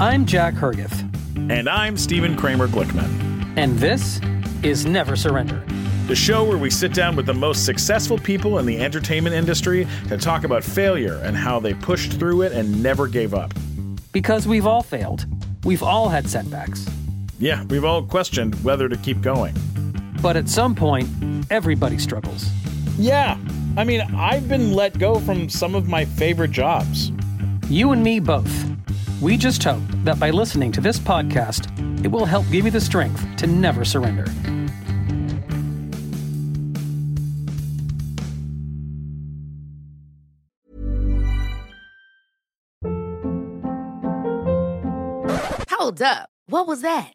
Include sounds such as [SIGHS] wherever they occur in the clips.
I'm Jack Hergith, And I'm Stephen Kramer Glickman, and this is Never Surrender. the show where we sit down with the most successful people in the entertainment industry to talk about failure and how they pushed through it and never gave up. Because we've all failed, we've all had setbacks. Yeah, we've all questioned whether to keep going. But at some point, everybody struggles. Yeah, I mean, I've been let go from some of my favorite jobs. You and me both. We just hope that by listening to this podcast, it will help give you the strength to never surrender. Hold up. What was that?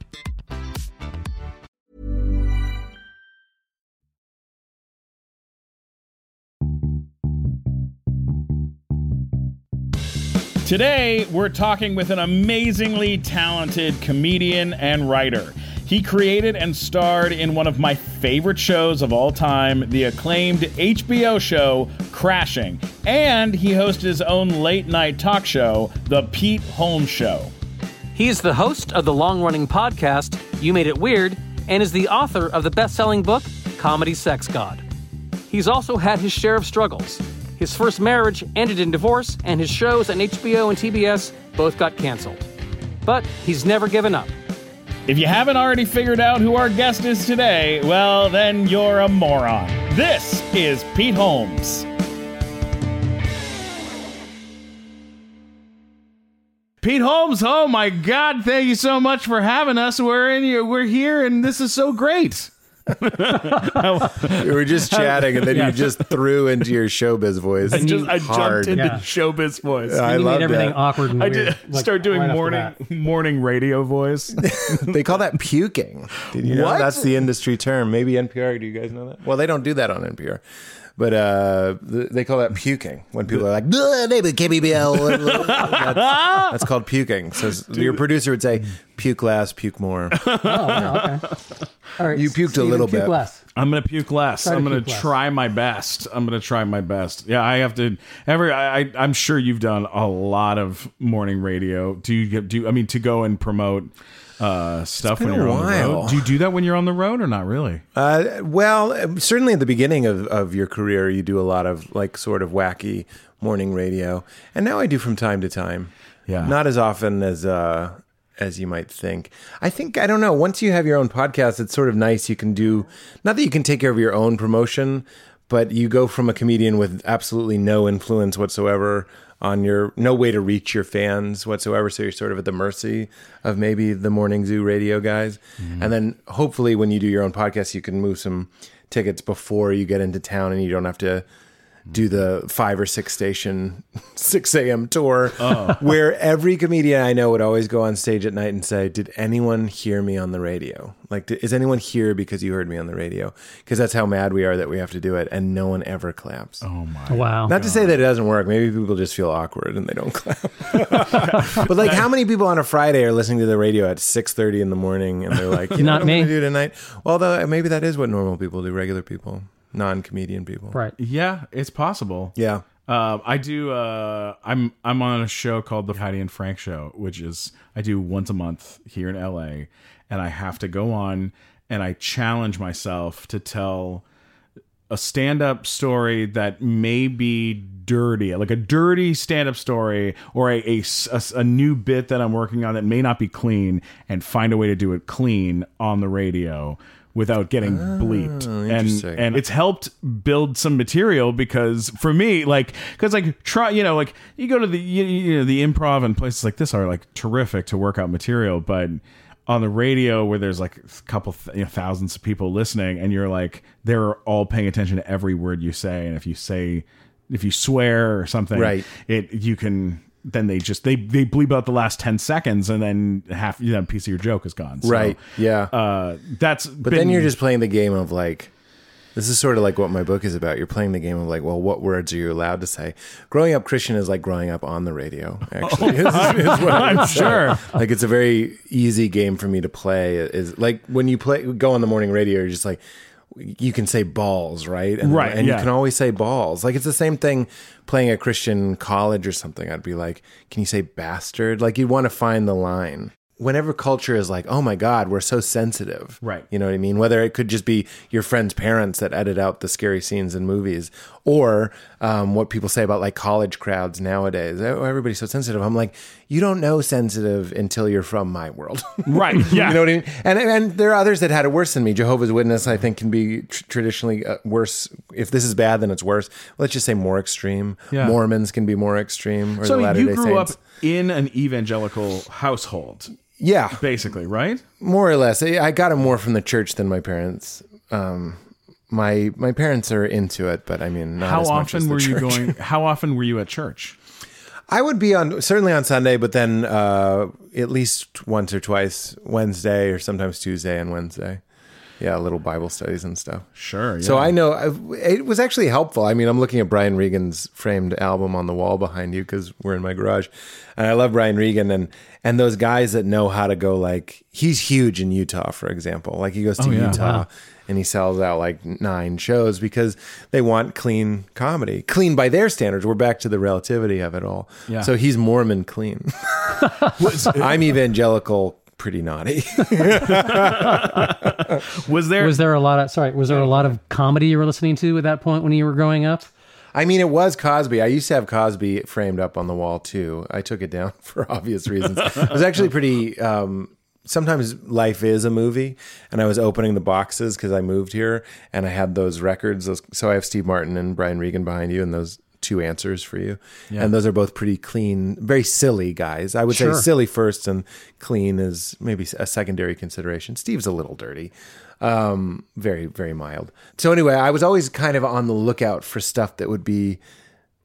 Today, we're talking with an amazingly talented comedian and writer. He created and starred in one of my favorite shows of all time, the acclaimed HBO show Crashing. And he hosted his own late night talk show, The Pete Holmes Show. He's the host of the long running podcast, You Made It Weird, and is the author of the best selling book, Comedy Sex God. He's also had his share of struggles. His first marriage ended in divorce, and his shows on HBO and TBS both got canceled. But he's never given up. If you haven't already figured out who our guest is today, well, then you're a moron. This is Pete Holmes. Pete Holmes, oh my God! Thank you so much for having us. We're in here. We're here, and this is so great. [LAUGHS] We were just chatting, and then you just threw into your showbiz voice. I just I hard. jumped into Yeah. showbiz voice. I you love made everything that. awkward and I weird. did like, start doing right off the morning bat. morning radio voice. [LAUGHS] They call that puking. Did you know What? that's the industry term? Maybe NPR. Do you guys know that? Well, they don't do that on NPR. But uh, they call that puking when people are like, "Ugh, maybe KBBL. [LAUGHS] that's, that's called puking. So s- your producer would say, puke less, puke more. [LAUGHS] Oh, wow, okay. All right, You puked a Steven, little puke bit. less. I'm gonna puke less. Try to I'm gonna puke less. try my best. I'm gonna try my best. Yeah, I have to. Every I, I I'm sure you've done a lot of morning radio. Do you get do? I mean, to go and promote uh, stuff when you're on the while. road. Do you do that when you're on the road or not really? Uh, well, uh, certainly at the beginning of, of your career, you do a lot of like sort of wacky morning radio, and now I do from time to time. Yeah. not as often as uh, as you might think. I think I don't know. Once you have your own podcast, it's sort of nice. You can do not that you can take care of your own promotion, but you go from a comedian with absolutely no influence whatsoever on your no way to reach your fans whatsoever. So you're sort of at the mercy of maybe the morning zoo radio guys. And then hopefully when you do your own podcast you can move some tickets before you get into town and you don't have to do the five or six station [LAUGHS] 6 a.m tour oh. where every comedian i know would always go on stage at night and say did anyone hear me on the radio like did, is anyone here because you heard me on the radio because that's how mad we are that we have to do it and no one ever claps Oh my! Oh, wow. not to say that it doesn't work. Maybe people just feel awkward and they don't clap. [LAUGHS] but like, how many people on a Friday are listening to the radio at six thirty in the morning and they're like, "You know Not what I'm me. gonna do tonight?" Although uh, maybe that is what normal people do, regular people, non-comedian people. right. Yeah, it's possible. Yeah. Uh, I do. Uh, I'm I'm on a show called the Heidi and Frank Show, which is I do once a month here in LA, and I have to go on and I challenge myself to tell a stand-up story that may be dirty, like a dirty stand-up story, or a a a new bit that I'm working on that may not be clean, and find a way to do it clean on the radio without getting oh, bleeped. And and it's helped build some material because for me, like, because like try, you know, like you go to the you, you know the improv and places like this are like terrific to work out material, but on the radio where there's like a couple th- you know, thousands of people listening and you're like they're all paying attention to every word you say and if you say if you swear or something Right. it you can then they just they they bleep out the last 10 seconds and then half you know piece of your joke is gone So, Right. Yeah. uh that's but then you're just playing the game of like, This is sort of like what my book is about. You're playing the game of like, well, what words are you allowed to say? Growing up Christian is like growing up on the radio. Actually, [LAUGHS] is, is what I [LAUGHS] I'm sure. Like it's a very easy game for me to play. Is like when you play, go on the morning radio, you're just like, you can say balls, right? And, Right, And yeah. you can always say balls. Like it's the same thing playing a Christian college or something. I'd be like, can you say bastard? Like you'd want to find the line. Whenever culture is like, oh my God, we're so sensitive. Right. You know what I mean? Whether it could just be your friend's parents that edit out the scary scenes in movies or um, what people say about like college crowds nowadays. Oh, everybody's so sensitive. I'm like, you don't know sensitive until you're from my world. [LAUGHS] Right. Yeah. You know what I mean? And and there are others that had it worse than me. Jehovah's Witness, I think, can be tr- traditionally uh, worse. If this is bad, then it's worse. Let's just say more extreme. Yeah. Mormons can be more extreme. Or so the Latter you Day grew Saints. up in an evangelical household, Yeah, basically, right? more or less. I got it more from the church than my parents. Um, my my parents are into it, but I mean, not How as much as often were you going? [LAUGHS] How often were you at church? I would be on certainly on Sunday, but then uh, at least once or twice Wednesday or sometimes Tuesday and Wednesday. Yeah, little Bible studies and stuff. Sure. Yeah. So I know I- it was actually helpful. I mean, I'm looking at Brian Regan's framed album on the wall behind you because we're in my garage, and I love Brian Regan and and those guys that know how to go. Like he's huge in Utah, for example. Like he goes to Oh, yeah. Utah Wow. and he sells out like nine shows because they want clean comedy, clean by their standards. We're back to the relativity of it all. Yeah. So he's Mormon clean. [LAUGHS] I'm evangelical, pretty naughty. [LAUGHS] was there? Was there a lot of sorry? Was there a lot of comedy you were listening to at that point when you were growing up? I mean, it was Cosby. I used to have Cosby framed up on the wall too. I took it down [LAUGHS] for obvious reasons. It was actually pretty. Um, sometimes life is a movie, and I was opening the boxes because I moved here, and I had those records. Those, so I have Steve Martin and Brian Regan behind you, and those two answers for you, and those are both pretty clean, very silly guys. I would Sure. say silly first, and clean is maybe a secondary consideration. Steve's a little dirty. Um very very mild. So anyway i was always kind of on the lookout for stuff that would be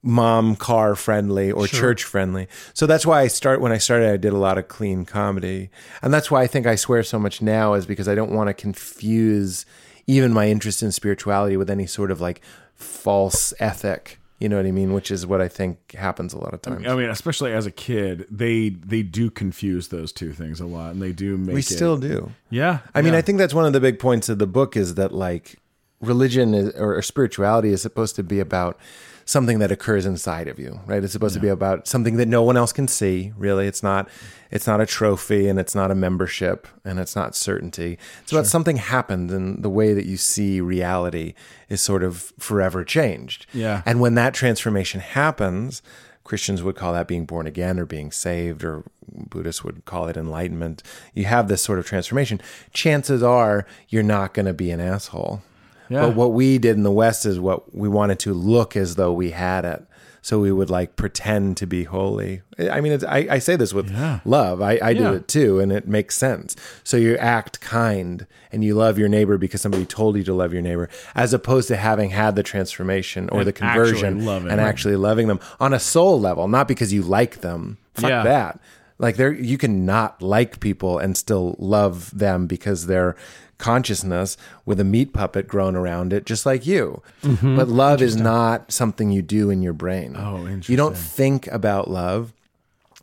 mom car friendly or church friendly. So that's why i start when i started i did a lot of clean comedy. And that's why i think i swear so much now is because i don't want to confuse even my interest in spirituality with any sort of like false ethic you know what i mean which is what i think happens a lot of times I mean, especially as a kid, they they do confuse those two things a lot, and they do make we it- still do Yeah. I mean. I think that's one of the big points of the book is that like religion is, or, or spirituality is supposed to be about something that occurs inside of you, right? It's supposed to be about something that no one else can see. Really, it's not. It's not a trophy, and it's not a membership, and it's not certainty. It's about something happened, and the way that you see reality is sort of forever changed. Yeah. And when that transformation happens, Christians would call that being born again or being saved, or Buddhists would call it enlightenment. You have this sort of transformation. Chances are you're not going to be an asshole. Yeah. But what we did in the West is what we wanted to look as though we had it. So we would like pretend to be holy. I mean, it's, I, I say this with Yeah. love. I, I Yeah. do it too, and it makes sense. So you act kind and you love your neighbor because somebody told you to love your neighbor, as opposed to having had the transformation or And the conversion actually and actually loving them on a soul level, not because you like them. Fuck Yeah. that. Like there, you can not like people and still love them because their consciousness with a meat puppet grown around it, just like you. Mm-hmm. But love is not something you do in your brain. Oh, interesting. You don't think about love.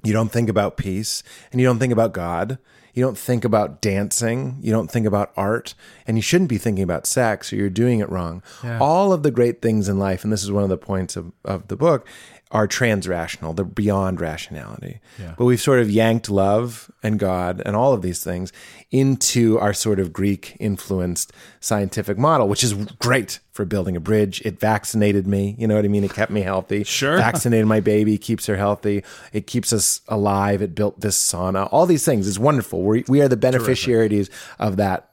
You don't think about peace and you don't think about God. You don't think about dancing. You don't think about art. And you shouldn't be thinking about sex or you're doing it wrong. All of the great things in life, and this is one of the points of, of the book, are transrational. They're beyond rationality. But we've sort of yanked love and God and all of these things into our sort of Greek influenced scientific model, which is great for building a bridge. It vaccinated me. You know what I mean? It kept me healthy. Sure. Vaccinated my baby, keeps her healthy. It keeps us alive. It built this sauna. All these things is wonderful. We, we are the beneficiaries of that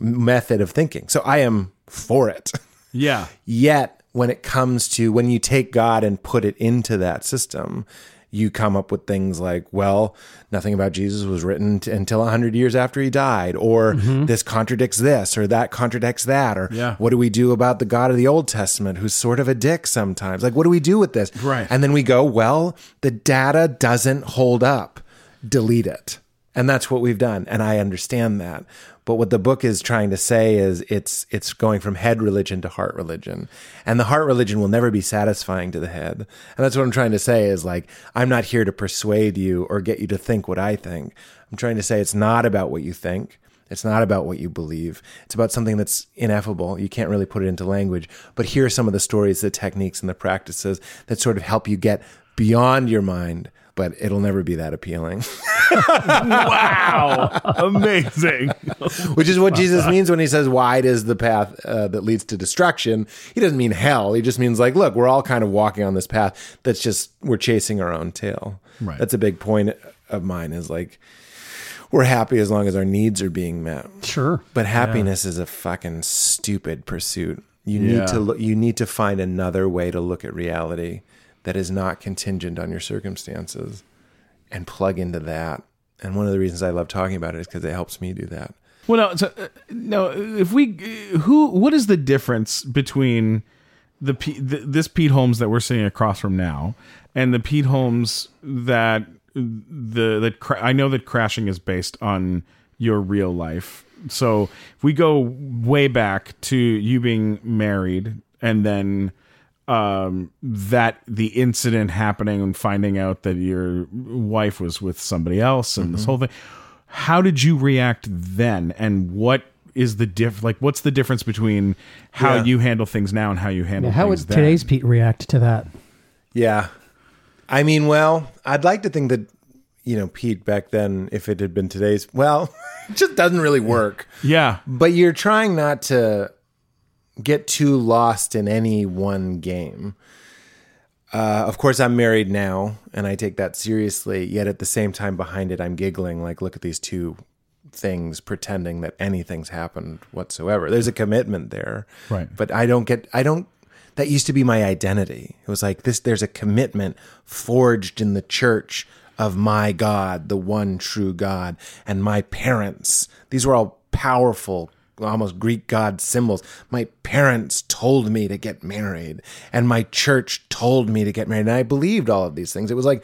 method of thinking. So I am for it. yeah. [LAUGHS] Yet, when it comes to when you take God and put it into that system, you come up with things like, well, nothing about Jesus was written t- until 100 years after he died, or mm-hmm. this contradicts this, or that contradicts that, or Yeah. what do we do about the God of the Old Testament who's sort of a dick sometimes? Like, what do we do with this? Right. And then we go, well, the data doesn't hold up. Delete it. And that's what we've done. And I understand that. But what the book is trying to say is it's it's going from head religion to heart religion. And the heart religion will never be satisfying to the head. And that's what I'm trying to say is like I'm not here to persuade you or get you to think what I think. I'm trying to say it's not about what you think. It's not about what you believe. It's about something that's ineffable. You can't really put it into language. But here are some of the stories, the techniques, and the practices that sort of help you get beyond your mind. But it'll never be that appealing. wow, [LAUGHS] amazing. Which is what Jesus means when he says, "Wide is the path uh, that leads to destruction." He doesn't mean hell. He just means like, look, we're all kind of walking on this path that's just we're chasing our own tail. Right. That's a big point of mine. Is like we're happy as long as our needs are being met. Sure. But happiness is a fucking stupid pursuit. You Yeah. need to look, you need to find another way to look at reality that is not contingent on your circumstances and plug into that. And one of the reasons I love talking about it is because it helps me do that. Well, no, so, uh. If we, who, what is the difference between the, P- th this Pete Holmes that we're sitting across from now and the Pete Holmes that the that cra- I know that crashing is based on your real life. So if we go way back to you being married and then um that the incident happening and finding out that your wife was with somebody else and this whole thing how did you react then and what is the diff like what's the difference between how Yeah. you handle things now and how you handle How would then? today's Pete react to that? Yeah. I mean, well, I'd like to think that, you know, Pete back then, if it had been today's, well, [LAUGHS] it just doesn't really work. yeah But you're trying not to get too lost in any one game. Uh, of course, I'm married now, and I take that seriously. Yet at the same time, behind it, I'm giggling like, look at these two things pretending that anything's happened whatsoever. There's a commitment there, Right. But I don't get. I don't. That used to be my identity. It was like this. There's a commitment forged in the church of my God, the one true God, and my parents. These were all powerful almost Greek god symbols. My parents told me to get married, and my church told me to get married. And I believed all of these things. It was like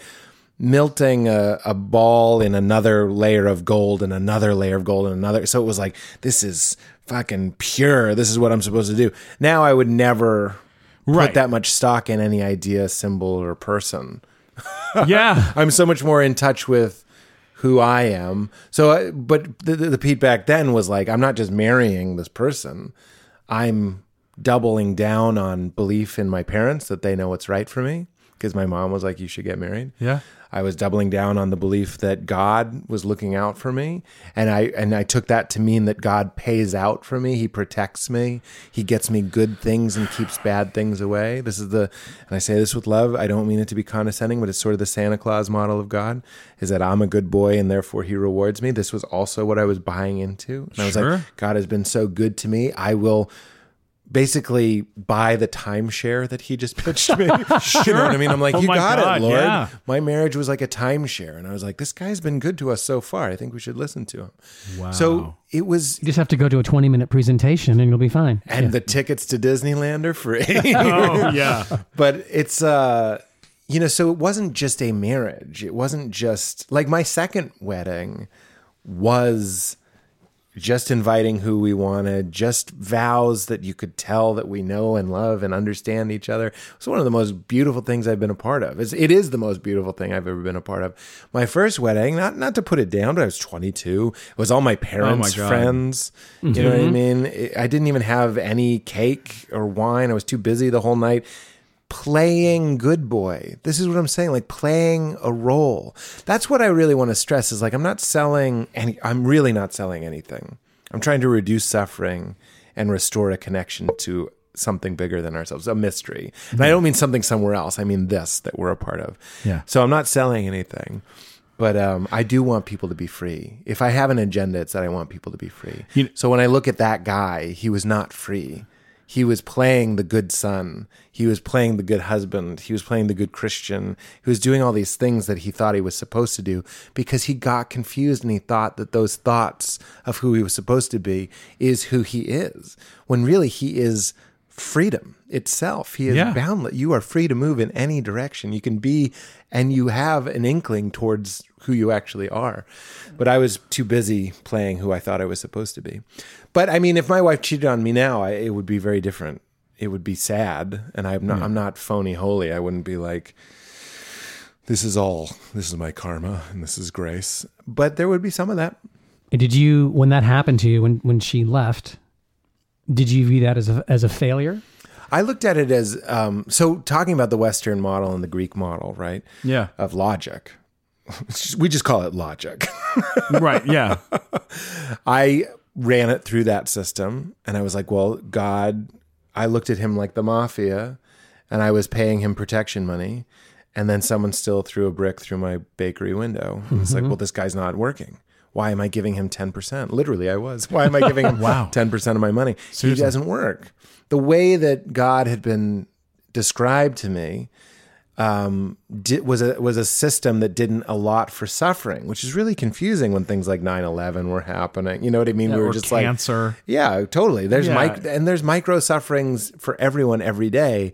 melting a, a ball in another layer of gold and another layer of gold and another. So it was like, this is fucking pure. This is what I'm supposed to do. Now I would never Right. put that much stock in any idea, symbol, or person. yeah [LAUGHS] I'm so much more in touch with who I am. So, I- but the, the, Pete back then was like, I'm not just marrying this person. I'm doubling down on belief in my parents that they know what's right for me. Because my mom was like, you should get married. Yeah. I was doubling down on the belief that God was looking out for me, and I and I took that to mean that God pays out for me. He protects me. He gets me good things and keeps bad things away. This is the and I say this with love. I don't mean it to be condescending, but it's sort of the Santa Claus model of God is that I'm a good boy and therefore he rewards me. This was also what I was buying into. And I was Sure. like, God has been so good to me. I will basically buy the timeshare that he just pitched me. [LAUGHS] You know what I mean? I'm like, Oh you got God, it, Lord. yeah. My marriage was like a timeshare. And I was like, this guy's been good to us so far. I think we should listen to him. Wow. So it was, You just have to go to a 20 minute presentation and you'll be fine. and the tickets to Disneyland are free. [LAUGHS] oh yeah [LAUGHS] but it's, uh, you know, so it wasn't just a marriage. It wasn't just like my second wedding was just inviting who we wanted, just vows that you could tell that we know and love and understand each other. It's one of the most beautiful things I've been a part of. It's, it is the most beautiful thing I've ever been a part of. My first wedding, not not to put it down, but I was 22. It was all my oh parents' God. friends. You know what I mm-hmm. mean? I didn't even have any cake or wine. I was too busy the whole night playing good boy. This is what I'm saying, like playing a role. That's what I really want to stress is like I'm not selling any I'm really not selling anything. I'm trying to reduce suffering and restore a connection to something bigger than ourselves, a mystery. And I don't mean something somewhere else. I mean this that we're a part of. Yeah. So I'm not selling anything. But um, I do want people to be free. If I have an agenda, it's that I want people to be free. You- so when I look at that guy, he was not free. He was playing the good son. He was playing the good husband. He was playing the good Christian. He was doing all these things that he thought he was supposed to do because he got confused and he thought that those thoughts of who he was supposed to be is who he is. When really he is freedom itself. He is Yeah. boundless. You are free to move in any direction. You can be, and you have an inkling towards who you actually are. But I was too busy playing who I thought I was supposed to be. But I mean, if my wife cheated on me now, I, it would be very different. It would be sad, and I'm not. I'm not phony holy. I wouldn't be like, this is all. This is my karma, and this is grace. But there would be some of that. And Did you, when that happened to you, when when she left, did you view that as a as a failure? I looked at it as um, so talking about the Western model and the Greek model, right? Yeah. Of logic. [LAUGHS] we just call it logic. right. Yeah. [LAUGHS] I ran it through that system and I was like, well, God, I looked at him like the mafia and I was paying him protection money. And then someone still threw a brick through my bakery window. It's like, mm-hmm. well, this guy's not working. Why am I giving him 10%? Literally, I was. Why am I [LAUGHS] giving him Wow. 10% of my money? He doesn't work. The way that God had been described to me um, did, was a was a system that didn't allot for suffering, which is really confusing when things like 9-11 were happening. You know what I mean? we were just like cancer. yeah, totally. There's Yeah. mic and there's micro sufferings for everyone every day.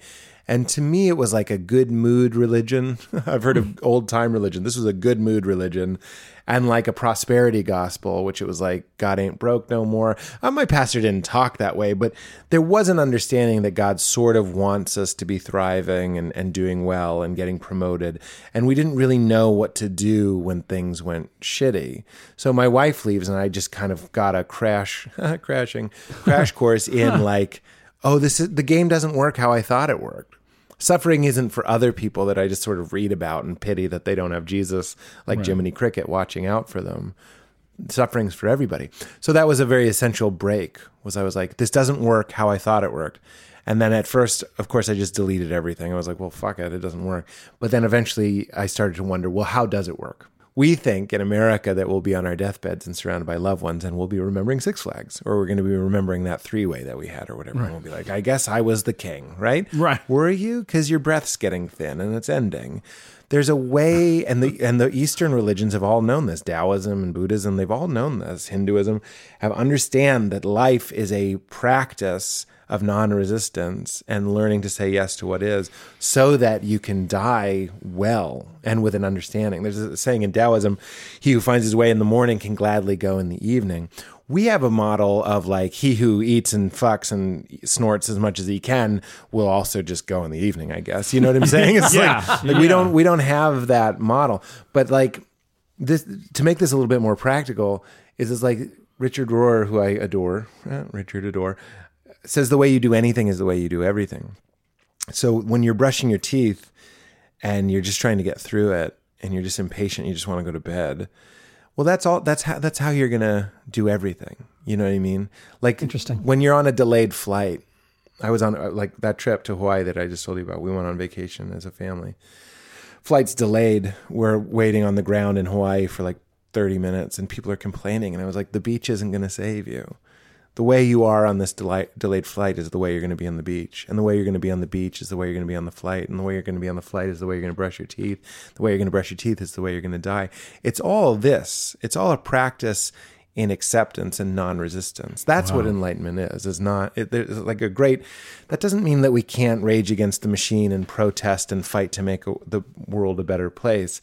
And to me, it was like a good mood religion. [LAUGHS] I've heard of old time religion. This was a good mood religion, and like a prosperity gospel, which it was like God ain't broke no more. Uh, my pastor didn't talk that way, but there was an understanding that God sort of wants us to be thriving and, and doing well and getting promoted. And we didn't really know what to do when things went shitty. So my wife leaves, and I just kind of got a crash, [LAUGHS] crashing crash [LAUGHS] course in like, oh, this is the game doesn't work how I thought it worked. Suffering isn't for other people that I just sort of read about and pity that they don't have Jesus like Jiminy Cricket watching out for them. Suffering's for everybody. So that was a very essential break. Was I was like, this doesn't work how I thought it worked. And then at first, of course, I just deleted everything. I was like, well, fuck it, it doesn't work. But then eventually I started to wonder, well, how does it work? We think in America that we'll be on our deathbeds and surrounded by loved ones and we'll be remembering Six Flags or we're going to be remembering that three way that we had or whatever. And we'll be like, I guess I was the king, right? Right. Were you? Because your breath's getting thin and it's ending. There's a way, and the and the Eastern religions have all known this. Taoism and Buddhism, they've all known this. Hinduism have understand that life is a practice of non-resistance and learning to say yes to what is, so that you can die well and with an understanding. There's a saying in Taoism: "He who finds his way in the morning can gladly go in the evening." We have a model of like he who eats and fucks and snorts as much as he can will also just go in the evening i guess. You know what i'm [LAUGHS] saying? It's Yeah. like, like we don't we don't have that model. But like this to make this a little bit more practical is it's like richard rohr who i adore eh, richard adore says the way you do anything is the way you do everything. So when you're brushing your teeth and you're just trying to get through it and you're just impatient you just want to go to bed well, that's all. That's how. That's how you're gonna do everything. You know what I mean? Like Interesting. When you're on a delayed flight, I was on uh, like that trip to Hawaii that I just told you about. We went on vacation as a family. Flight's delayed. We're waiting on the ground in Hawaii for like 30 minutes, and people are complaining. And I was like, the beach isn't gonna save you. The way you are on this delay, delayed flight is the way you're going to be on the beach. And the way you're going to be on the beach is the way you're going to be on the flight. And the way you're going to be on the flight is the way you're going to brush your teeth. The way you're going to brush your teeth is the way you're going to die. It's all this. It's all a practice in acceptance and non-resistance. That's what enlightenment is. Is not it, there's like a great. That doesn't mean that we can't rage against the machine and protest and fight to make a, the world a better place.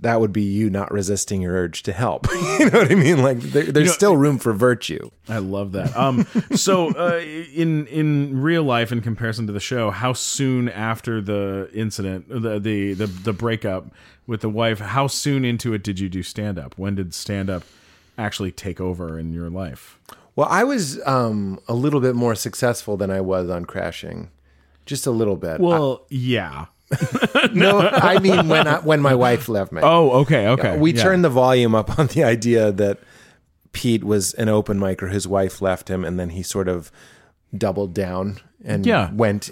That would be you not resisting your urge to help. [LAUGHS] you know what I mean? Like there, there's know- still room for virtue. I love that. Um, so uh, in in real life, in comparison to the show, how soon after the incident, the the the, the breakup with the wife, how soon into it did you do stand up? When did stand up actually take over in your life? Well, I was um, a little bit more successful than I was on crashing, just a little bit. Well, yeah. [LAUGHS] No, I mean when I, when my wife left me. Oh, okay, okay. we yeah. turned the volume up on the idea that Pete was an open micer. His wife left him, and then he sort of doubled down and Yeah. went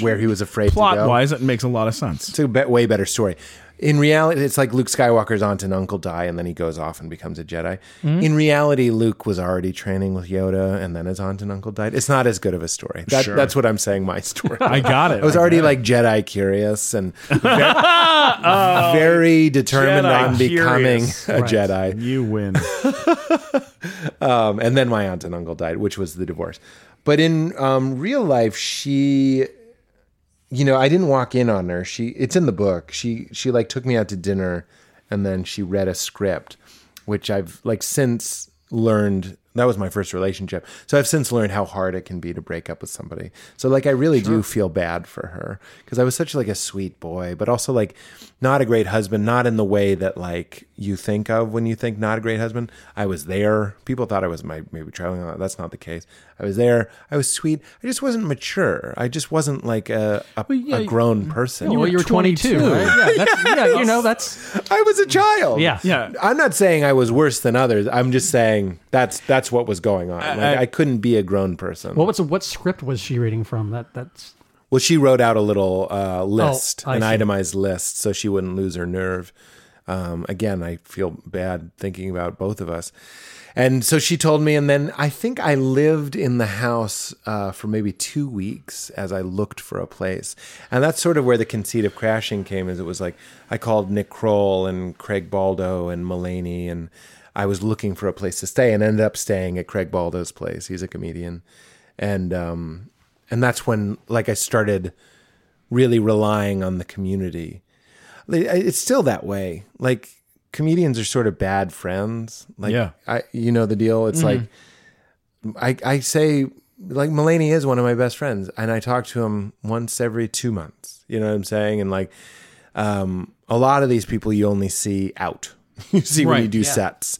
where he was afraid plot to go. wise. It makes a lot of sense. It's a be- way better story. In reality, it's like Luke Skywalker's aunt and uncle die, and then he goes off and becomes a Jedi. Mm-hmm. In reality, Luke was already training with Yoda, and then his aunt and uncle died. It's not as good of a story. That, Sure. That's what I'm saying. My [LAUGHS] story. I got it. I was I already it. like Jedi curious and [LAUGHS] very, very determined Jedi on becoming curious. a Right. Jedi. You win. [LAUGHS] Um, and then my aunt and uncle died, which was the divorce. But in um, real life, she, you know, I didn't walk in on her. She, it's in the book. She, she like took me out to dinner, and then she read a script, which I've like since learned. That was my first relationship. So I've since learned how hard it can be to break up with somebody. So like I really do feel bad for her because I was such like a sweet boy, but also like not a great husband, not in the way that like you think of when you think not a great husband. I was there. People thought I was my maybe traveling. That's not the case. I was there. I was sweet. I just wasn't mature. I just wasn't like a a, yeah, a grown person. well, you were 22, 22. right? Yeah, that's, [LAUGHS] yeah, you know, that's I was a child. yeah. Yeah. I'm not saying I was worse than others. I'm just saying that's that's what was going on. Like I, I- couldn't be a grown person. What was what script was she reading from? That that's Well, she wrote out a little uh, list, Oh, an see. itemized list, so she wouldn't lose her nerve. Um, again, I feel bad thinking about both of us. And so she told me, and then I think I lived in the house uh, for maybe two weeks as I looked for a place. And that's sort of where the conceit of crashing came. Is it was like I called Nick Kroll and Craig Baldo and Mulaney, and I was looking for a place to stay, and ended up staying at Craig Baldo's place. He's a comedian, and um, and that's when like I started really relying on the community. It's still that way. Like comedians are sort of bad friends. Like Yeah. I you know the deal. It's like I I say like Mulaney is one of my best friends and I talk to him once every 2 months. You know what I'm saying? And like um a lot of these people you only see out. [LAUGHS] you see when you do yeah. sets.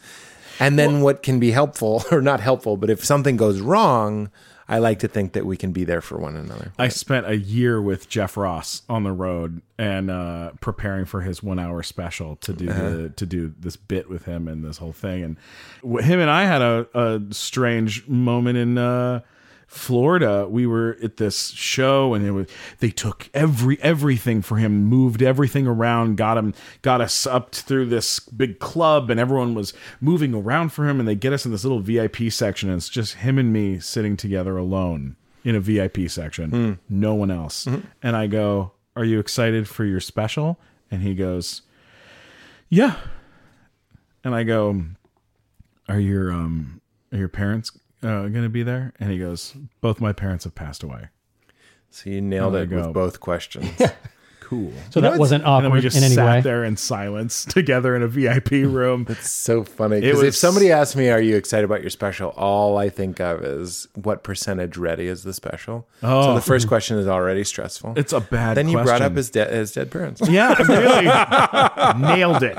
And then what can be helpful [LAUGHS] or not helpful, but if something goes wrong, I like to think that we can be there for one another. I spent a year with Jeff Ross on the road and uh, preparing for his one hour special to do the, to do this bit with him and this whole thing. And him and I had a, a strange moment in uh, Florida. We were at this show and it was they took every everything for him, moved everything around, got him got us up through this big club, and everyone was moving around for him. And they get us in this little VIP section, and it's just him and me sitting together alone in a VIP section, no one else. And I go, "Are you excited for your special?" And he goes, "Yeah." And I go, "Are your um are your parents uh, going to be there?" And he goes, "Both my parents have passed away." So you nailed it go. with both questions. [LAUGHS] Cool. so that wasn't And then we just in any sat way. there in silence [LAUGHS] together in a VIP room. It's so funny because if somebody asks me, "Are you excited about your special?" All I think of is what percentage ready is the special. So Oh. the first question is already stressful. It's a bad. then you brought up his, de- his dead parents. yeah, [LAUGHS] really nailed it.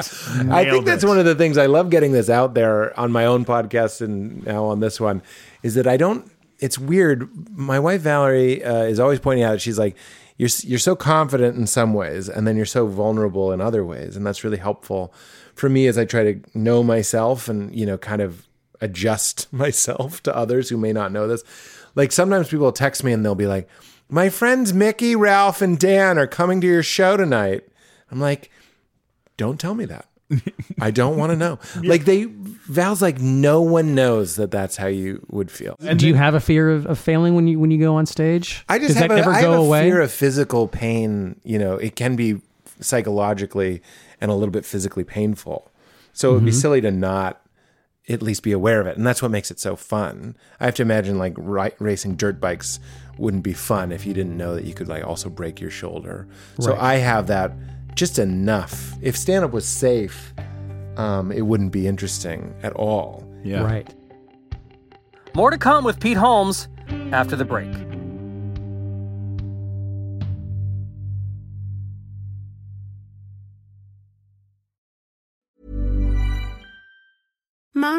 I think that's one of the things I love getting this out there on my own podcast and now on this one is that I don't. It's weird. My wife Valerie uh, is always pointing out. She's like, "You're you're so confident in some ways, and then you're so vulnerable in other ways, and that's really helpful for me as I try to know myself and you know kind of adjust [LAUGHS] myself to others who may not know this. Like sometimes people text me and they'll be like, "My friends Mickey, Ralph, and Dan are coming to your show tonight." I'm like, "Don't tell me that." I don't want to know. [LAUGHS] Like they, Val's like, no one knows that that's how you would feel. And do you have a fear of, of failing when you when you go on stage? I just Does have, that a, ever I go have a away? fear of physical pain. You know, it can be psychologically and a little bit physically painful. So it would Mm-hmm. be silly to not at least be aware of it, and that's what makes it so fun. I have to imagine like ri- racing dirt bikes wouldn't be fun if you didn't know that you could like also break your shoulder. So I have that just enough. If stand up was safe, um, it wouldn't be interesting at all. Yeah. Right. More to come with Pete Holmes after the break.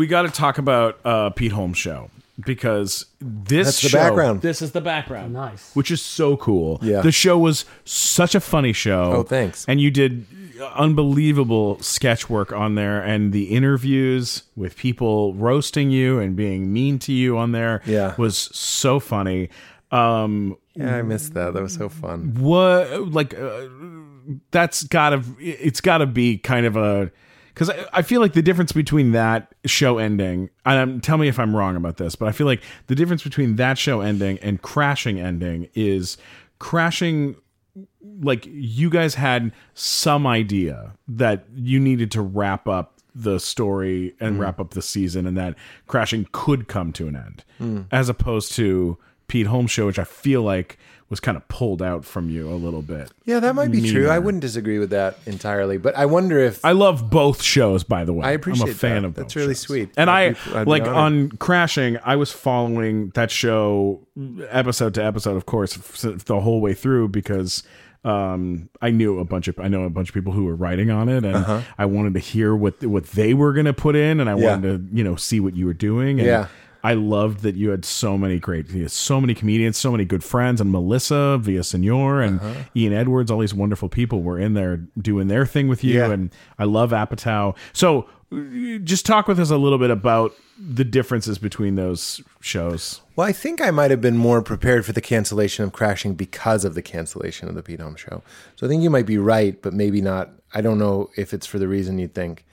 We got to talk about uh, Pete Holmes show because this That's the show- background. This is the background. Nice. which is so cool. Yeah. The show was such a funny show. Oh, thanks. And you did unbelievable sketch work on there and the interviews with people roasting you and being mean to you on there Yeah. was so funny. Um Yeah, I missed that. That was so fun. what like uh, that's gotta it's gotta be kind of a because I, I feel like the difference between that show ending and um, tell me if i'm wrong about this but i feel like the difference between that show ending and crashing ending is crashing like you guys had some idea that you needed to wrap up the story and wrap up the season and that crashing could come to an end as opposed to pete holmes show which i feel like was kind of pulled out from you a little bit Yeah, that might be true. I wouldn't disagree with that entirely, but I wonder if I love both shows, by the way. I appreciate I'm a fan that. of both. That's really shows. sweet. And I'd I be- like on Crashing. I was following that show episode to episode, of course, the whole way through because um, I knew a bunch of I know a bunch of people who were writing on it, and I wanted to hear what what they were going to put in, and I Uh-huh. Yeah. wanted to you know see what you were doing. And Yeah. I loved that you had so many great, so many comedians, so many good friends, and Melissa Villaseñor and Uh-huh. Ian Edwards, all these wonderful people were in there doing their thing with you. Yeah. And I love Apatow. So uh, just talk with us a little bit about the differences between those shows. Well, I think I might have been more prepared for the cancellation of Crashing because of the cancellation of the Pete Holmes show. So I think you might be right, but maybe not. I don't know if it's for the reason you think,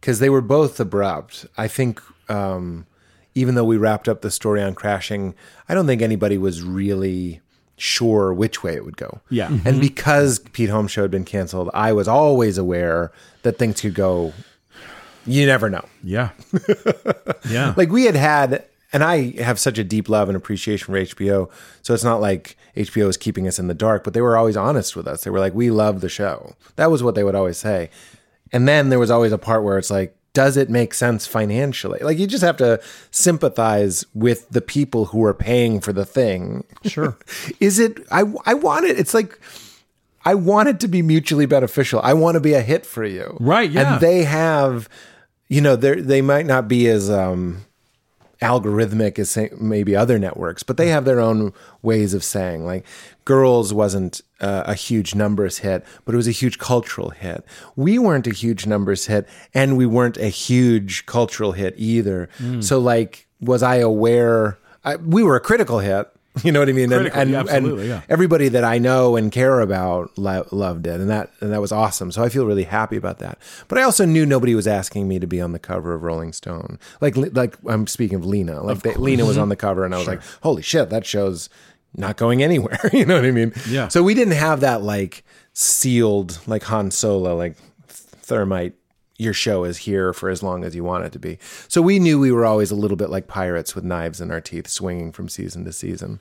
because they were both abrupt. I think um, even though we wrapped up the story on Crashing, I don't think anybody was really sure which way it would go. Yeah. And mm-hmm. because Pete Holmes show had been canceled, I was always aware that things could go. You never know. Yeah. [LAUGHS] yeah. Like we had had, and I have such a deep love and appreciation for HBO. So it's not like HBO is keeping us in the dark, but they were always honest with us. They were like, we love the show. That was what they would always say. And then there was always a part where it's like, does it make sense financially? Like you just have to sympathize with the people who are paying for the thing. Sure. [LAUGHS] Is it, I, I want it, it's like, I want it to be mutually beneficial. I want to be a hit for you. Right, yeah. And they have, you know, they they might not be as um, algorithmic as say, maybe other networks, but they have their own ways of saying. Like, Girls wasn't uh, a huge numbers hit, but it was a huge cultural hit. We weren't a huge numbers hit, and we weren't a huge cultural hit either. Mm. So, like, was I aware? I, we were a critical hit. [LAUGHS] You know what I mean? And- Critical, and, yeah, and yeah. everybody that I know and care about lo- loved it, and that and that was awesome. So I feel really happy about that. But I also knew nobody was asking me to be on the cover of Rolling Stone. Like like I'm speaking of Lena. Like they, Lena was on the cover, and I was like, holy shit, that show's not going anywhere. [LAUGHS] you know what I mean? Yeah. So we didn't have that like sealed like Han Solo like thermite. Your show is here for as long as you want it to be. So we knew we were always a little bit like pirates with knives in our teeth, swinging from season to season.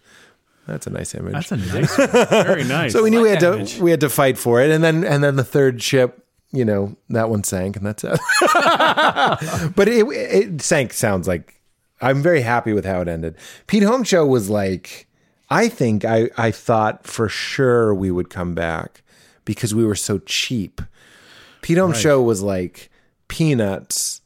That's a nice image. That's a nice one. Very [LAUGHS] nice. So we knew we had to image. we had to fight for it, and then and then the third ship, you know, that one sank, and that's it. [LAUGHS] but it it sank. Sounds like I'm very happy with how it ended. Pete Holmes show was like, I think I I thought for sure we would come back because we were so cheap. Pete Holmes show was like peanuts.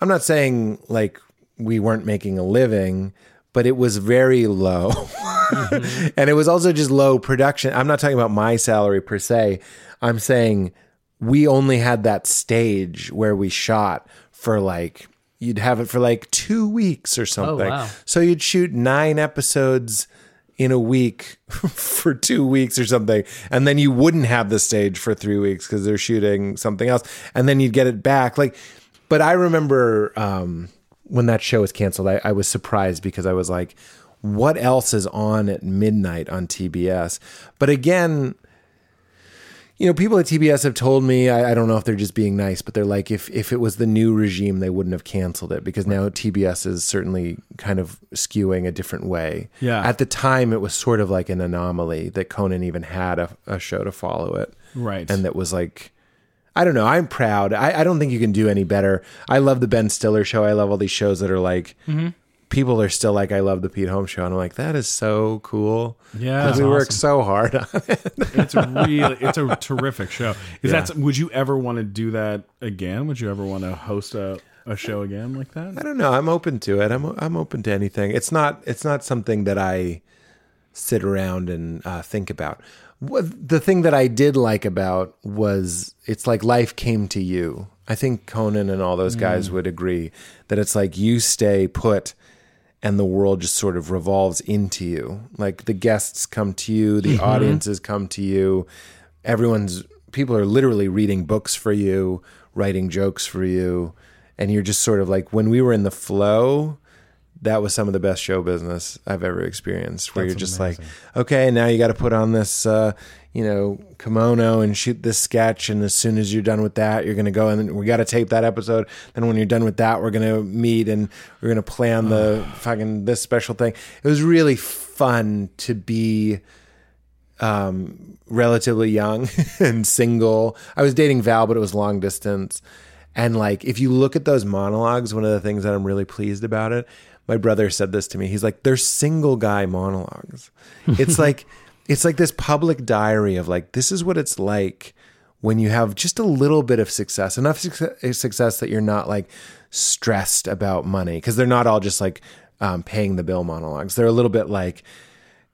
I'm not saying like we weren't making a living, but it was very low. Mm-hmm. [LAUGHS] and it was also just low production. I'm not talking about my salary per se. I'm saying we only had that stage where we shot for like you'd have it for like 2 weeks or oh, something. wow. So you'd shoot 9 episodes in a week [LAUGHS] for 2 weeks or something. And then you wouldn't have the stage for 3 weeks cuz they're shooting something else. And then you'd get it back. Like but I remember um when that show was canceled, I, I was surprised because I was like, what else is on at midnight on TBS? But again, you know, people at TBS have told me, I, I don't know if they're just being nice, but they're like, if, if it was the new regime, they wouldn't have canceled it because now TBS is certainly kind of skewing a different way. Yeah. At the time, it was sort of like an anomaly that Conan even had a, a show to follow it. Right. And that was like, I don't know. I'm proud. I, I don't think you can do any better. I love the Ben Stiller show. I love all these shows that are like, Mm-hmm. People are still like, I love the Pete Holmes show. And I'm like, that is so cool. Yeah, 'Cause that's we work awesome. so hard on it. [LAUGHS] it's a really it's a terrific show. Is Yeah. that would you ever want to do that again? Would you ever want to host a, a show again like that? I don't know. I'm open to it. I'm I'm open to anything. It's not it's not something that I sit around and uh, think about. What, the thing that I did like about was it's like life came to you. I think Conan and all those guys would agree that it's like you stay put and the world just sort of revolves into you. Like the guests come to you, the mm-hmm. audiences come to you. Everyone's people are literally reading books for you, writing jokes for you, and you're just sort of like when we were in the flow, that was some of the best show business I've ever experienced. Where That's you're just amazing. like, okay, now you got to put on this, uh, you know, kimono and shoot this sketch, and as soon as you're done with that, you're gonna go and we got to tape that episode. Then when you're done with that, we're gonna meet and we're gonna plan the [SIGHS] fucking this special thing. It was really fun to be um, relatively young [LAUGHS] and single. I was dating Val, but it was long distance. And like, if you look at those monologues, one of the things that I'm really pleased about it, my brother said this to me. He's like, they're single guy monologues. It's like, [LAUGHS] it's like this public diary of like, this is what it's like when you have just a little bit of success, enough success, success that you're not like stressed about money. Cause they're not all just like um, paying the bill monologues. They're a little bit like,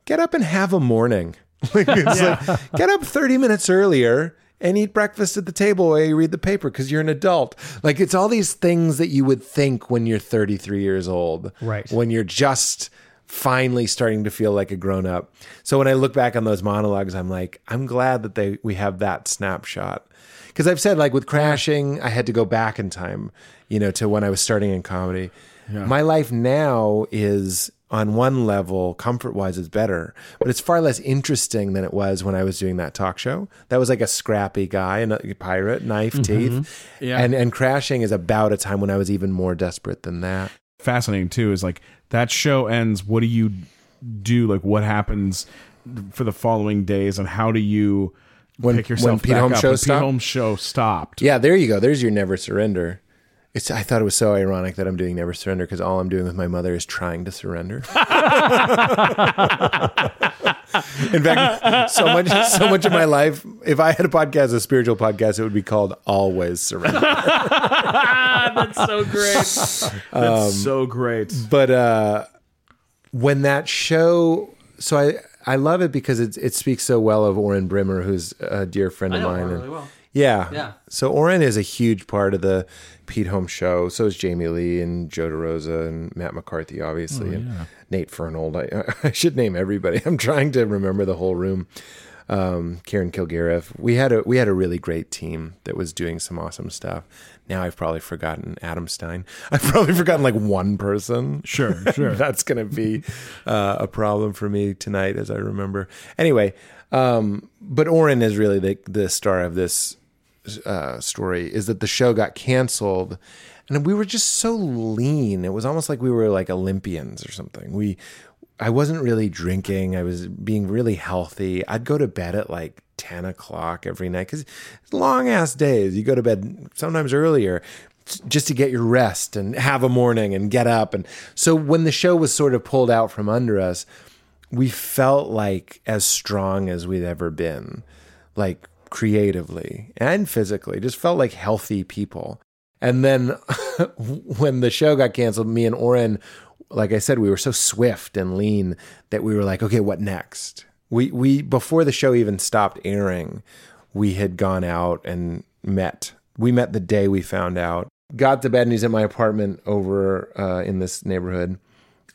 get up and have a morning. [LAUGHS] Like, it's like, get up 30 minutes earlier and eat breakfast at the table while you read the paper because you're an adult. Like it's all these things that you would think when you're 33 years old. Right. When you're just finally starting to feel like a grown up. So when I look back on those monologues, I'm like, I'm glad that they we have that snapshot. Because I've said like with crashing, I had to go back in time, you know, to when I was starting in comedy. My life now is on one level, comfort wise, is better, but it's far less interesting than it was when I was doing that talk show. That was like a scrappy guy, a pirate, knife, mm-hmm. teeth. Yeah. And and crashing is about a time when I was even more desperate than that. Fascinating too is like that show ends. What do you do? Like what happens for the following days, and how do you When- pick yourself when Pete back Holmes up? show When Pete? Holmes show stopped. Yeah, there you go. There's your never surrender. It's, I thought it was so ironic that I'm doing never surrender because all I'm doing with my mother is trying to surrender. [LAUGHS] In fact, so much so much of my life, if I had a podcast, a spiritual podcast, it would be called Always Surrender. [LAUGHS] That's so great. That's so great. but uh, when that show, so I I love it because it it speaks so well of Oren Brimer, who's a dear friend of mine. and- well. Yeah. Yeah. So Oren is a huge part of the Pete Holmes show. So is Jamie Lee and Joe DeRosa and Matt McCarthy, obviously, and Nate Fernald. I, [LAUGHS] I should name everybody. I'm trying to remember the whole room. Um, Karen Kilgariff. We had a we had a really great team that was doing some awesome stuff. Now I've probably forgotten Adam Stein. [LAUGHS] I've probably forgotten like one person. Sure, [LAUGHS] sure. That's going to be uh, a problem for me tonight, as I remember. Anyway, um, but Oren is really the the star of this uh, story. Is that the show got canceled, and we were just so lean. It was almost like we were like Olympians or something. We, I wasn't really drinking. I was being really healthy. I'd go to bed at like ten o'clock every night because long ass days. You go to bed sometimes earlier just to get your rest and have a morning and get up. And so when the show was sort of pulled out from under us, we felt like as strong as we'd ever been, like creatively and physically, just felt like healthy people. And then [LAUGHS] when the show got canceled, me and Oren like I said, we were so swift and lean that we were like, okay, what next? We we before the show even stopped airing, we had gone out and met. We met the day we found out. Got the bad news at my apartment over uh, in this neighborhood,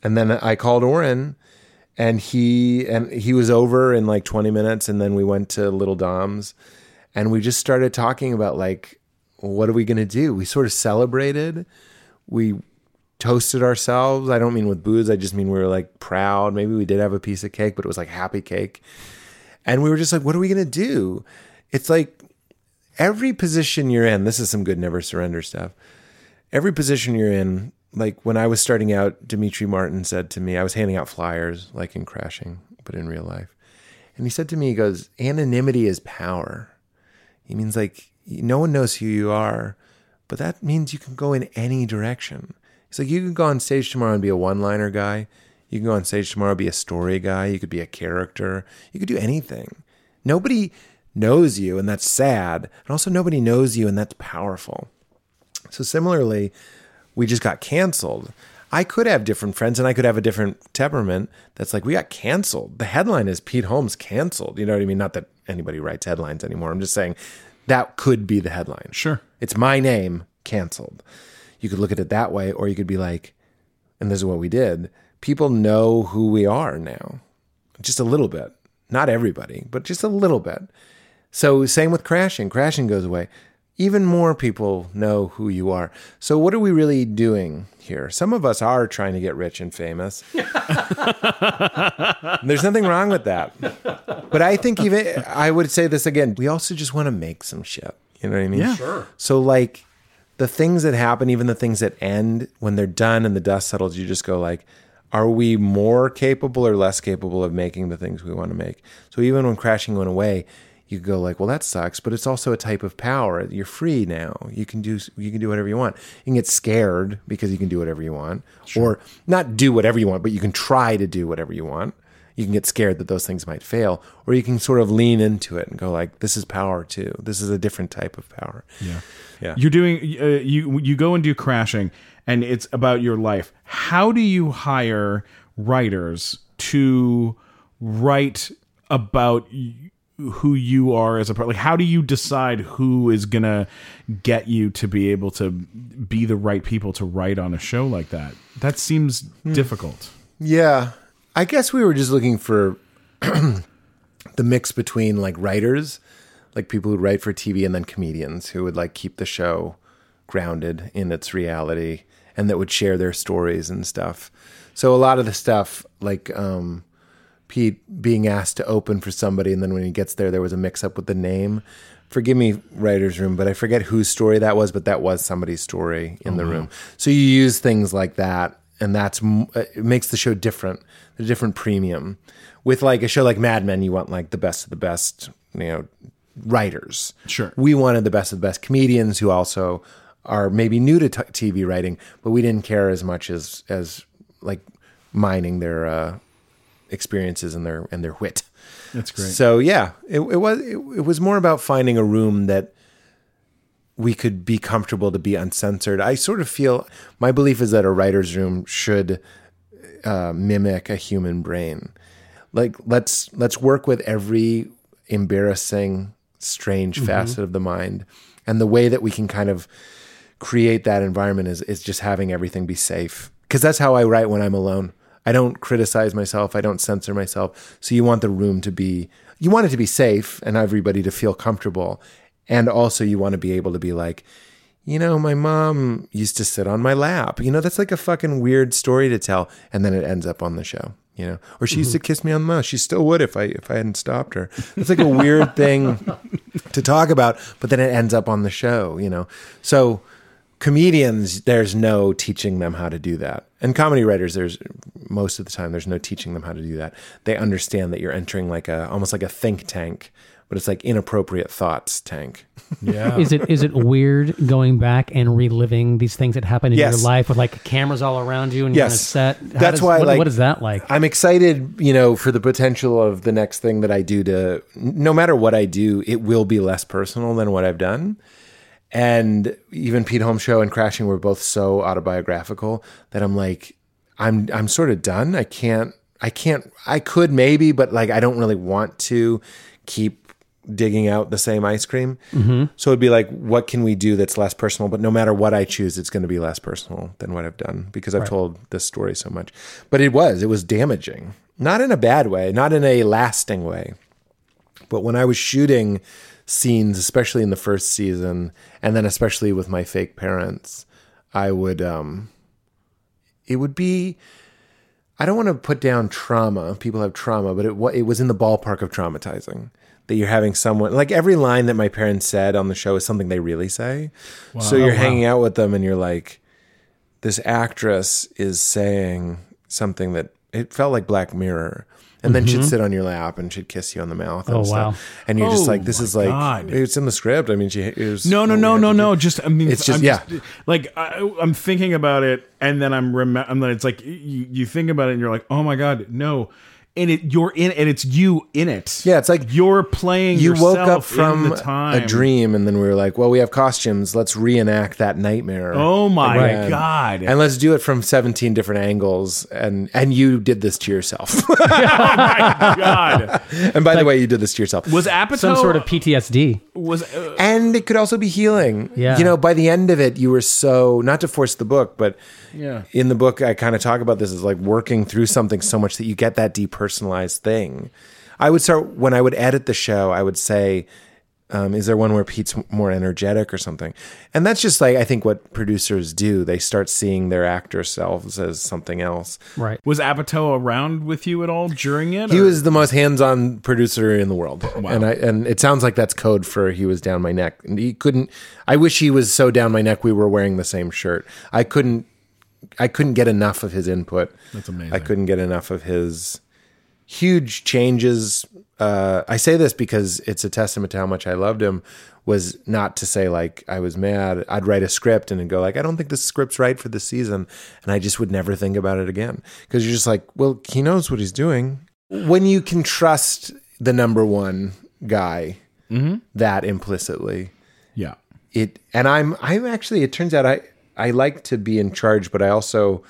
and then I called Oren, and he and he was over in like twenty minutes, and then we went to Little Dom's, and we just started talking about like, what are we gonna do? We sort of celebrated. We toasted ourselves. I don't mean with booze. I just mean we were like proud. Maybe we did have a piece of cake, but it was like happy cake. And we were just like, what are we going to do? It's like every position you're in, this is some good never surrender stuff. Every position you're in, like when I was starting out, Demetri Martin said to me, I was handing out flyers, like in Crashing, but in real life. And he said to me, he goes, anonymity is power. He means like no one knows who you are, but that means you can go in any direction. He's like, you can go on stage tomorrow and be a one liner guy. You can go on stage tomorrow and be a story guy. You could be a character. You could do anything. Nobody knows you, and that's sad. And also, nobody knows you, and that's powerful. So, similarly, we just got canceled. I could have different friends and I could have a different temperament that's like, we got canceled. The headline is Pete Holmes canceled. You know what I mean? Not that anybody writes headlines anymore. I'm just saying that could be the headline. Sure. It's my name canceled. You could look at it that way, or you could be like, and this is what we did. People know who we are now, just a little bit. Not everybody, but just a little bit. So, same with crashing. Crashing goes away. Even more people know who you are. So, what are we really doing here? Some of us are trying to get rich and famous. [LAUGHS] There's nothing wrong with that. But I think even, I would say this again, we also just want to make some shit. You know what I mean? Yeah. Sure. So, like, the things that happen, even the things that end, when they're done and the dust settles, you just go like, are we more capable or less capable of making the things we want to make? So even when crashing went away, you go like, well, that sucks, but it's also a type of power. You're free now. You can do you can do whatever you want. You can get scared because you can do whatever you want, or not do whatever you want, but you can try to do whatever you want. You can get scared that those things might fail, or you can sort of lean into it and go like, this is power too. This is a different type of power. Yeah. Yeah. You're doing uh, you you go and do crashing and it's about your life. How do you hire writers to write about y- who you are as a person? Like how do you decide who is to get you to be able to be the right people to write on a show like that? That seems difficult. Yeah. I guess we were just looking for [CLEARS THROAT] the mix between like writers, like people who write for TV, and then comedians who would like keep the show grounded in its reality and that would share their stories and stuff. So a lot of the stuff, like um, Pete being asked to open for somebody, and then when he gets there, there was a mix up with the name. Forgive me, writer's room, but I forget whose story that was, but that was somebody's story in the room. So you use things like that, and that's uh, it makes the show different, a different premium. With like a show like Mad Men, you want like the best of the best, you know, writers. Sure. We wanted the best of the best comedians who also are maybe new to t- TV writing, but we didn't care as much as as like mining their uh, experiences and their and their wit. That's great. So yeah, it, it was it, it was more about finding a room that we could be comfortable to be uncensored. I sort of feel my belief is that a writer's room should uh, mimic a human brain. Like let's let's work with every embarrassing, strange facet of the mind, and the way that we can kind of create that environment is is just having everything be safe. Because that's how I write when I'm alone. I don't criticize myself. I don't censor myself. So you want the room to be, you want it to be safe and everybody to feel comfortable. And also you want to be able to be like, you know, my mom used to sit on my lap. You know, that's like a fucking weird story to tell. And then it ends up on the show. You know, or she used to kiss me on the mouth. She still would if I if I hadn't stopped her. It's like a weird thing [LAUGHS] to talk about, but then it ends up on the show. You know, so comedians there's no teaching them how to do that and comedy writers there's most of the time there's no teaching them how to do that they understand that you're entering like a almost like a think tank but it's like inappropriate thoughts tank yeah. [LAUGHS] Is it is it weird going back and reliving these things that happened in Yes. your life with like cameras all around you and you're on a Yes. set? How That's does- why, What, like- what is that like? i'm excited you know for the potential of the next thing that i do to no matter what i do it will be less personal than what i've done and even pete holmes show and crashing were both so autobiographical that i'm like I'm I'm sort of done. I can't I can't I could maybe, but like I don't really want to keep digging out the same ice cream. Mm-hmm. So it'd be like, what can we do that's less personal? But no matter what I choose, it's going to be less personal than what I've done because I've told this story so much. But it was, it was damaging, not in a bad way, not in a lasting way. But when I was shooting scenes, especially in the first season, and then especially with my fake parents, I would, um, it would be, I don't want to put down trauma. People have trauma, but it, it was in the ballpark of traumatizing that you're having someone like every line that my parents said on the show is something they really say. So you're hanging out with them and you're like, this actress is saying something that it felt like Black Mirror. And then she'd mm-hmm. sit on your lap and she'd kiss you on the mouth. Oh, and Oh, stuff. wow. And you're just Oh, like, this is like, God. it's in the script. I mean, she, was, No, no, no, no, no. Just I mean, It's just- I'm yeah. like I, I'm thinking about it, and then I'm rem- and then it's like you, you think about it, and you're like, oh my god, no. And it you're in, and it's you in it. Yeah, it's like you're playing. you woke up from the time. a dream and then we were like well we have costumes let's reenact that nightmare Oh my again. god! and let's do it from 17 different angles and and you did this to yourself [LAUGHS] oh my god, [LAUGHS] and by the way you did this to yourself was Apatow Some sort of PTSD. was uh, and it could also be healing Yeah. you know by the end of it you were so not to force the book but Yeah. in the book i kind of talk about this as like working through something so much that you get that depersonalized thing i would start when i would edit the show i would say um, is there one where Pete's more energetic or something? And that's just like I think what producers do. They start seeing their actor selves as something else. Right. was Apatow around with you at all during it? He or- was the most hands-on producer in the world, and I and it sounds like that's code for he was down my neck. And he couldn't. I wish he was so down my neck. We were wearing the same shirt. I couldn't. I couldn't get enough of his input. That's amazing. I couldn't get enough of his huge changes. Uh, I say this because it's a testament to how much I loved him. Was not to say like I was mad. I'd write a script and go like, I don't think this script's right for this season, and I just would never think about it again because you're just like, well, he knows what he's doing. When you can trust the number one guy that implicitly, yeah. it and I'm I'm actually it turns out I I like to be in charge, but I also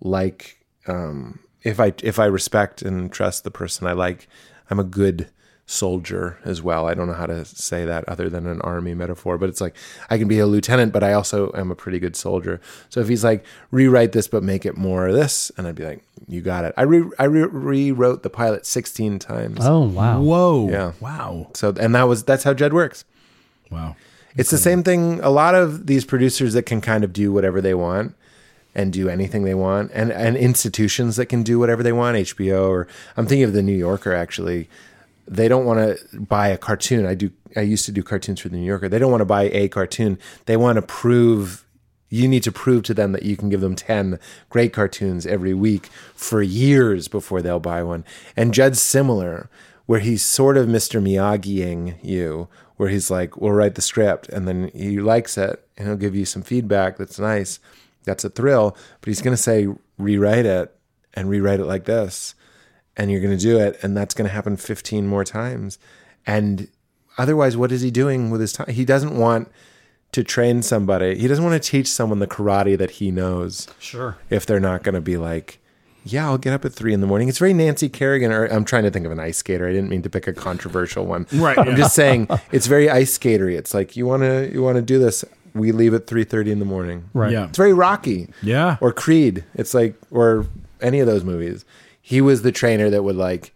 like um if I if I respect and trust the person I like, I'm a good soldier as well. I don't know how to say that other than an army metaphor, but it's like I can be a lieutenant, but I also am a pretty good soldier. So if he's like rewrite this but make it more of this, and I'd be like, you got it. I re- I re- rewrote the pilot 16 times. Oh wow. Whoa. Yeah. Wow. So and that was that's how Judd works. Wow. It's the same thing. A lot of these producers that can kind of do whatever they want and do anything they want, and and institutions that can do whatever they want. HBO or I'm thinking of the New Yorker actually. They don't want to buy a cartoon. I do. I used to do cartoons for the New Yorker. They don't want to buy a cartoon. They want to prove. You need to prove to them that you can give them ten great cartoons every week for years before they'll buy one. And Judd's similar, where he's sort of Mr. Miyagiing you, where he's like, "We'll write the script," and then he likes it, and he'll give you some feedback that's nice. That's a thrill, but he's going to say, "Rewrite it and rewrite it like this," and you're going to do it, and that's going to happen 15 more times. And otherwise, what is he doing with his time? He doesn't want to train somebody. He doesn't want to teach someone the karate that he knows Sure. if they're not going to be like, yeah, I'll get up at three in the morning. It's very Nancy Kerrigan. Or I'm trying to think of an ice skater. I didn't mean to pick a controversial one. Right, I'm just saying it's very ice skatery. It's like you want to you want to do this. We leave at three thirty in the morning. Right. Yeah. It's very Rocky. Yeah. Or Creed. It's like or any of those movies. He was the trainer that would like.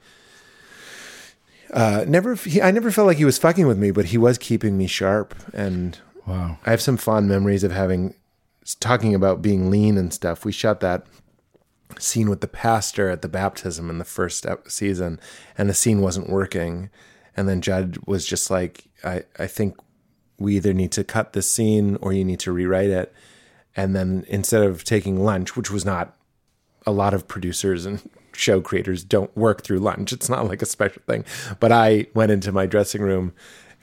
Uh, never. He, I never felt like he was fucking with me, but he was keeping me sharp and Wow. I have some fond memories of having talking about being lean and stuff. We shot that scene with the pastor at the baptism in the first season, and the scene wasn't working. And then Judd was just like, I, I think we either need to cut this scene or you need to rewrite it. And then instead of taking lunch, which was not a lot of producers and [LAUGHS] show creators don't work through lunch. It's not like a special thing. But I went into my dressing room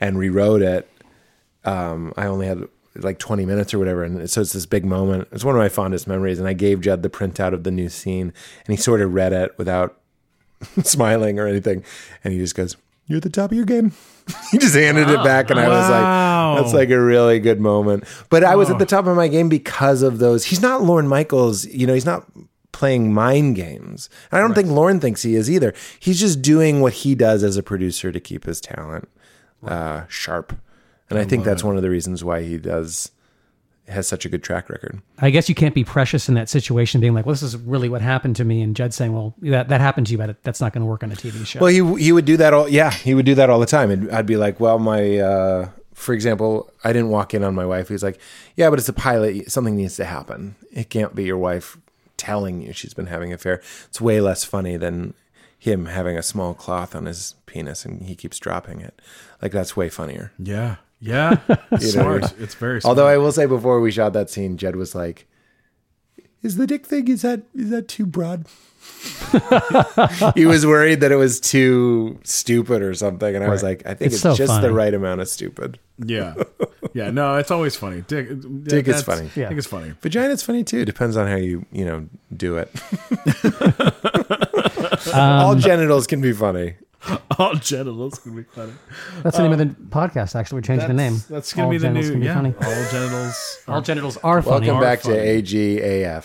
and rewrote it. Um, I only had like 20 minutes or whatever. And so it's this big moment. It's one of my fondest memories. And I gave Judd the printout of the new scene and he sort of read it without [LAUGHS] smiling or anything. And he just goes, You're at the top of your game. [LAUGHS] he just handed it back. And I was like, That's like a really good moment. But I was at the top of my game because of those. He's not Lorne Michaels. You know, he's not playing mind games. And I don't think Lorne thinks he is either. He's just doing what he does as a producer to keep his talent uh, sharp. And I, think that's one of the reasons why he does has such a good track record. I guess you can't be precious in that situation, being like, "Well, this is really what happened to me," and Judd saying, "Well, that that happened to you, but that's not going to work on a TV show." Well, he he would do that all. Yeah, he would do that all the time. And I'd be like, well, my, uh, for example, I didn't walk in on my wife. He's like, yeah, but it's a pilot. Something needs to happen. It can't be your wife telling you she's been having an affair. It's way less funny than him having a small cloth on his penis and he keeps dropping it. Like that's way funnier. Yeah. Yeah. [LAUGHS] smart. It's very smart. Although I will say, before we shot that scene, Judd was like, "Is the dick thing is that is that too broad?" [LAUGHS] he was worried that it was too stupid or something, and I was like, "I think It's it's, so just funny. the right amount of stupid." Yeah. Yeah. No, it's always funny. Dick, Dick is funny. I think it's funny. Vagina's funny too. Depends on how you you know do it. [LAUGHS] Um, All genitals can be funny. [LAUGHS] All genitals can be funny. that's the name of the podcast. Actually, we're changing the name. That's gonna All be the genitals new. can be Yeah. funny. All genitals. All genitals are funny. Welcome back funny. to AGAF.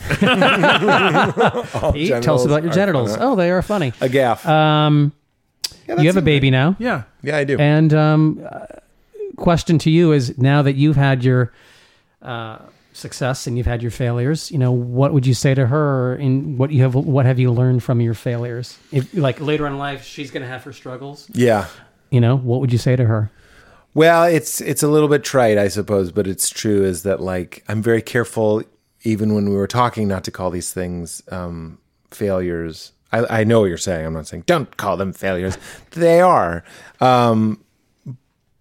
[LAUGHS] All Pete, tell us about your are genitals. funny. Oh, they are funny. A gaff. Um, Yeah, you have a that's baby now, Yeah. Yeah, I do. and um, uh, question to you is: now that you've had your uh, success and you've had your failures, you know, what would you say to her? In what you have, what have you learned from your failures? If like later in life, she's going to have her struggles. yeah. You know, what would you say to her? Well, it's it's a little bit trite, I suppose, but it's true. Is that like I'm very careful, even when we were talking, not to call these things um, failures. I, I know what you're saying. I'm not saying don't call them failures. They are. Um,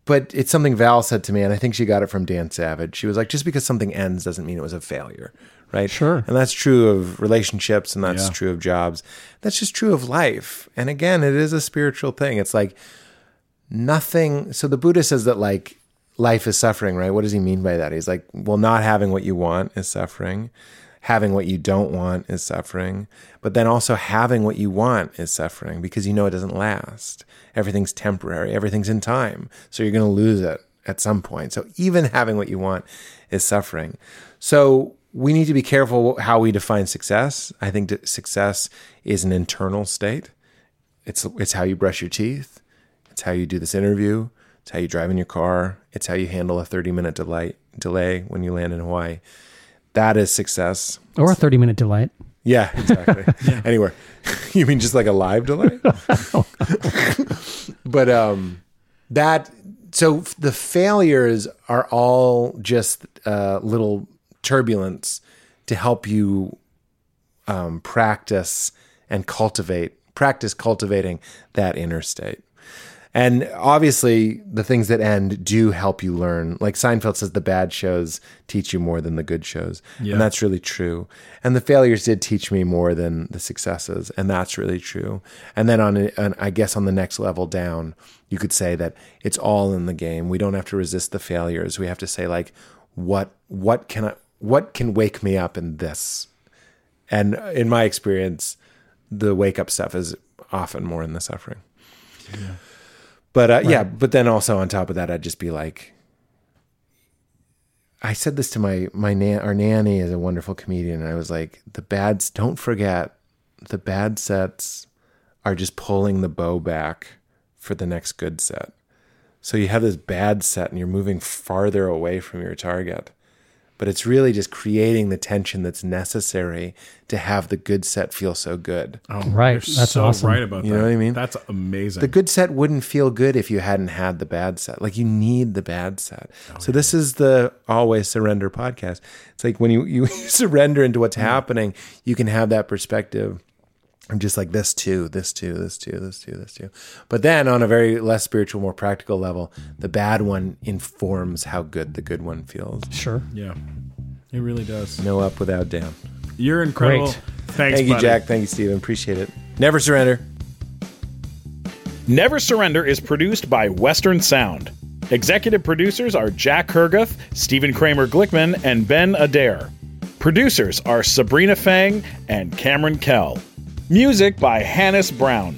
but it's something Val said to me, and I think she got it from Dan Savage. She was like, just because something ends doesn't mean it was a failure, right? Sure. And that's true of relationships, and that's Yeah. true of jobs. That's just true of life. And again, it is a spiritual thing. It's like nothing. So the Buddha says that like life is suffering, right? What does he mean by that? He's like, well, not having what you want is suffering. Having what you don't want is suffering. But then also having what you want is suffering because you know it doesn't last. Everything's temporary, everything's in time. So you're going to lose it at some point. So even having what you want is suffering. So we need to be careful how we define success. I think success is an internal state. It's it's how you brush your teeth. It's how you do this interview. It's how you drive in your car. It's how you handle a 30 minute delay delay when you land in Hawaii. That is success. Or a thirty-minute delight. Yeah, exactly. [LAUGHS] Anywhere. [LAUGHS] you mean just like a live delay? [LAUGHS] but um that so the failures are all just uh, little turbulence to help you um, practice and cultivate practice cultivating that inner state and obviously the things that end do help you learn. Like seinfeld says the bad shows teach you more than the good shows. And that's really true. And the failures did teach me more than the successes. And that's really true. And then on, a- on i guess on the next level down you could say that it's all in the game. We don't have to resist the failures. We have to say like what what can i what can wake me up in this? And in my experience, the wake up stuff is often more in the suffering. But uh, yeah, but then also on top of that, I'd just be like, I said this to my my nan, our nanny is a wonderful comedian, and I was like, the bads. Don't forget, the bad sets are just pulling the bow back for the next good set. So you have this bad set, and you're moving farther away from your target but it's really just creating the tension that's necessary to have the good set feel so good. Oh, Right. You're That's so awesome. right about You that. know what I mean? That's amazing. The good set wouldn't feel good if you hadn't had the bad set. Like you need the bad set. Oh, so this is the always surrender podcast. It's like when you you [LAUGHS] surrender into what's happening, you can have that perspective. I'm just like this too, this too, this too, this too, this too. But then on a very less spiritual, more practical level, the bad one informs how good the good one feels. Sure. yeah. It really does. No up without down. You're incredible. Great. Thanks, Thank you, buddy. Jack. Thank you, Stephen. Appreciate it. Never surrender. Never Surrender is produced by Western Sound. Executive producers are Jack Herguth, Stephen Kramer Glickman, and Ben Adair. Producers are Sabrina Fang and Cameron Kell. Music by Hannes Brown.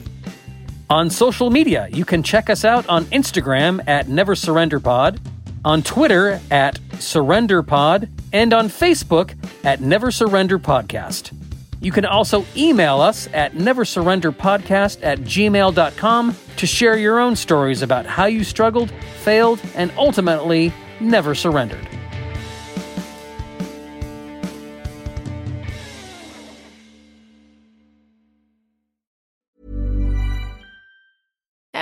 On social media, you can check us out on Instagram at Never Surrender Pod, on Twitter at Surrender Pod, and on Facebook at Never Surrender Podcast. You can also email us at neversurrenderpodcast at gmail.com to share your own stories about how you struggled, failed, and ultimately never surrendered.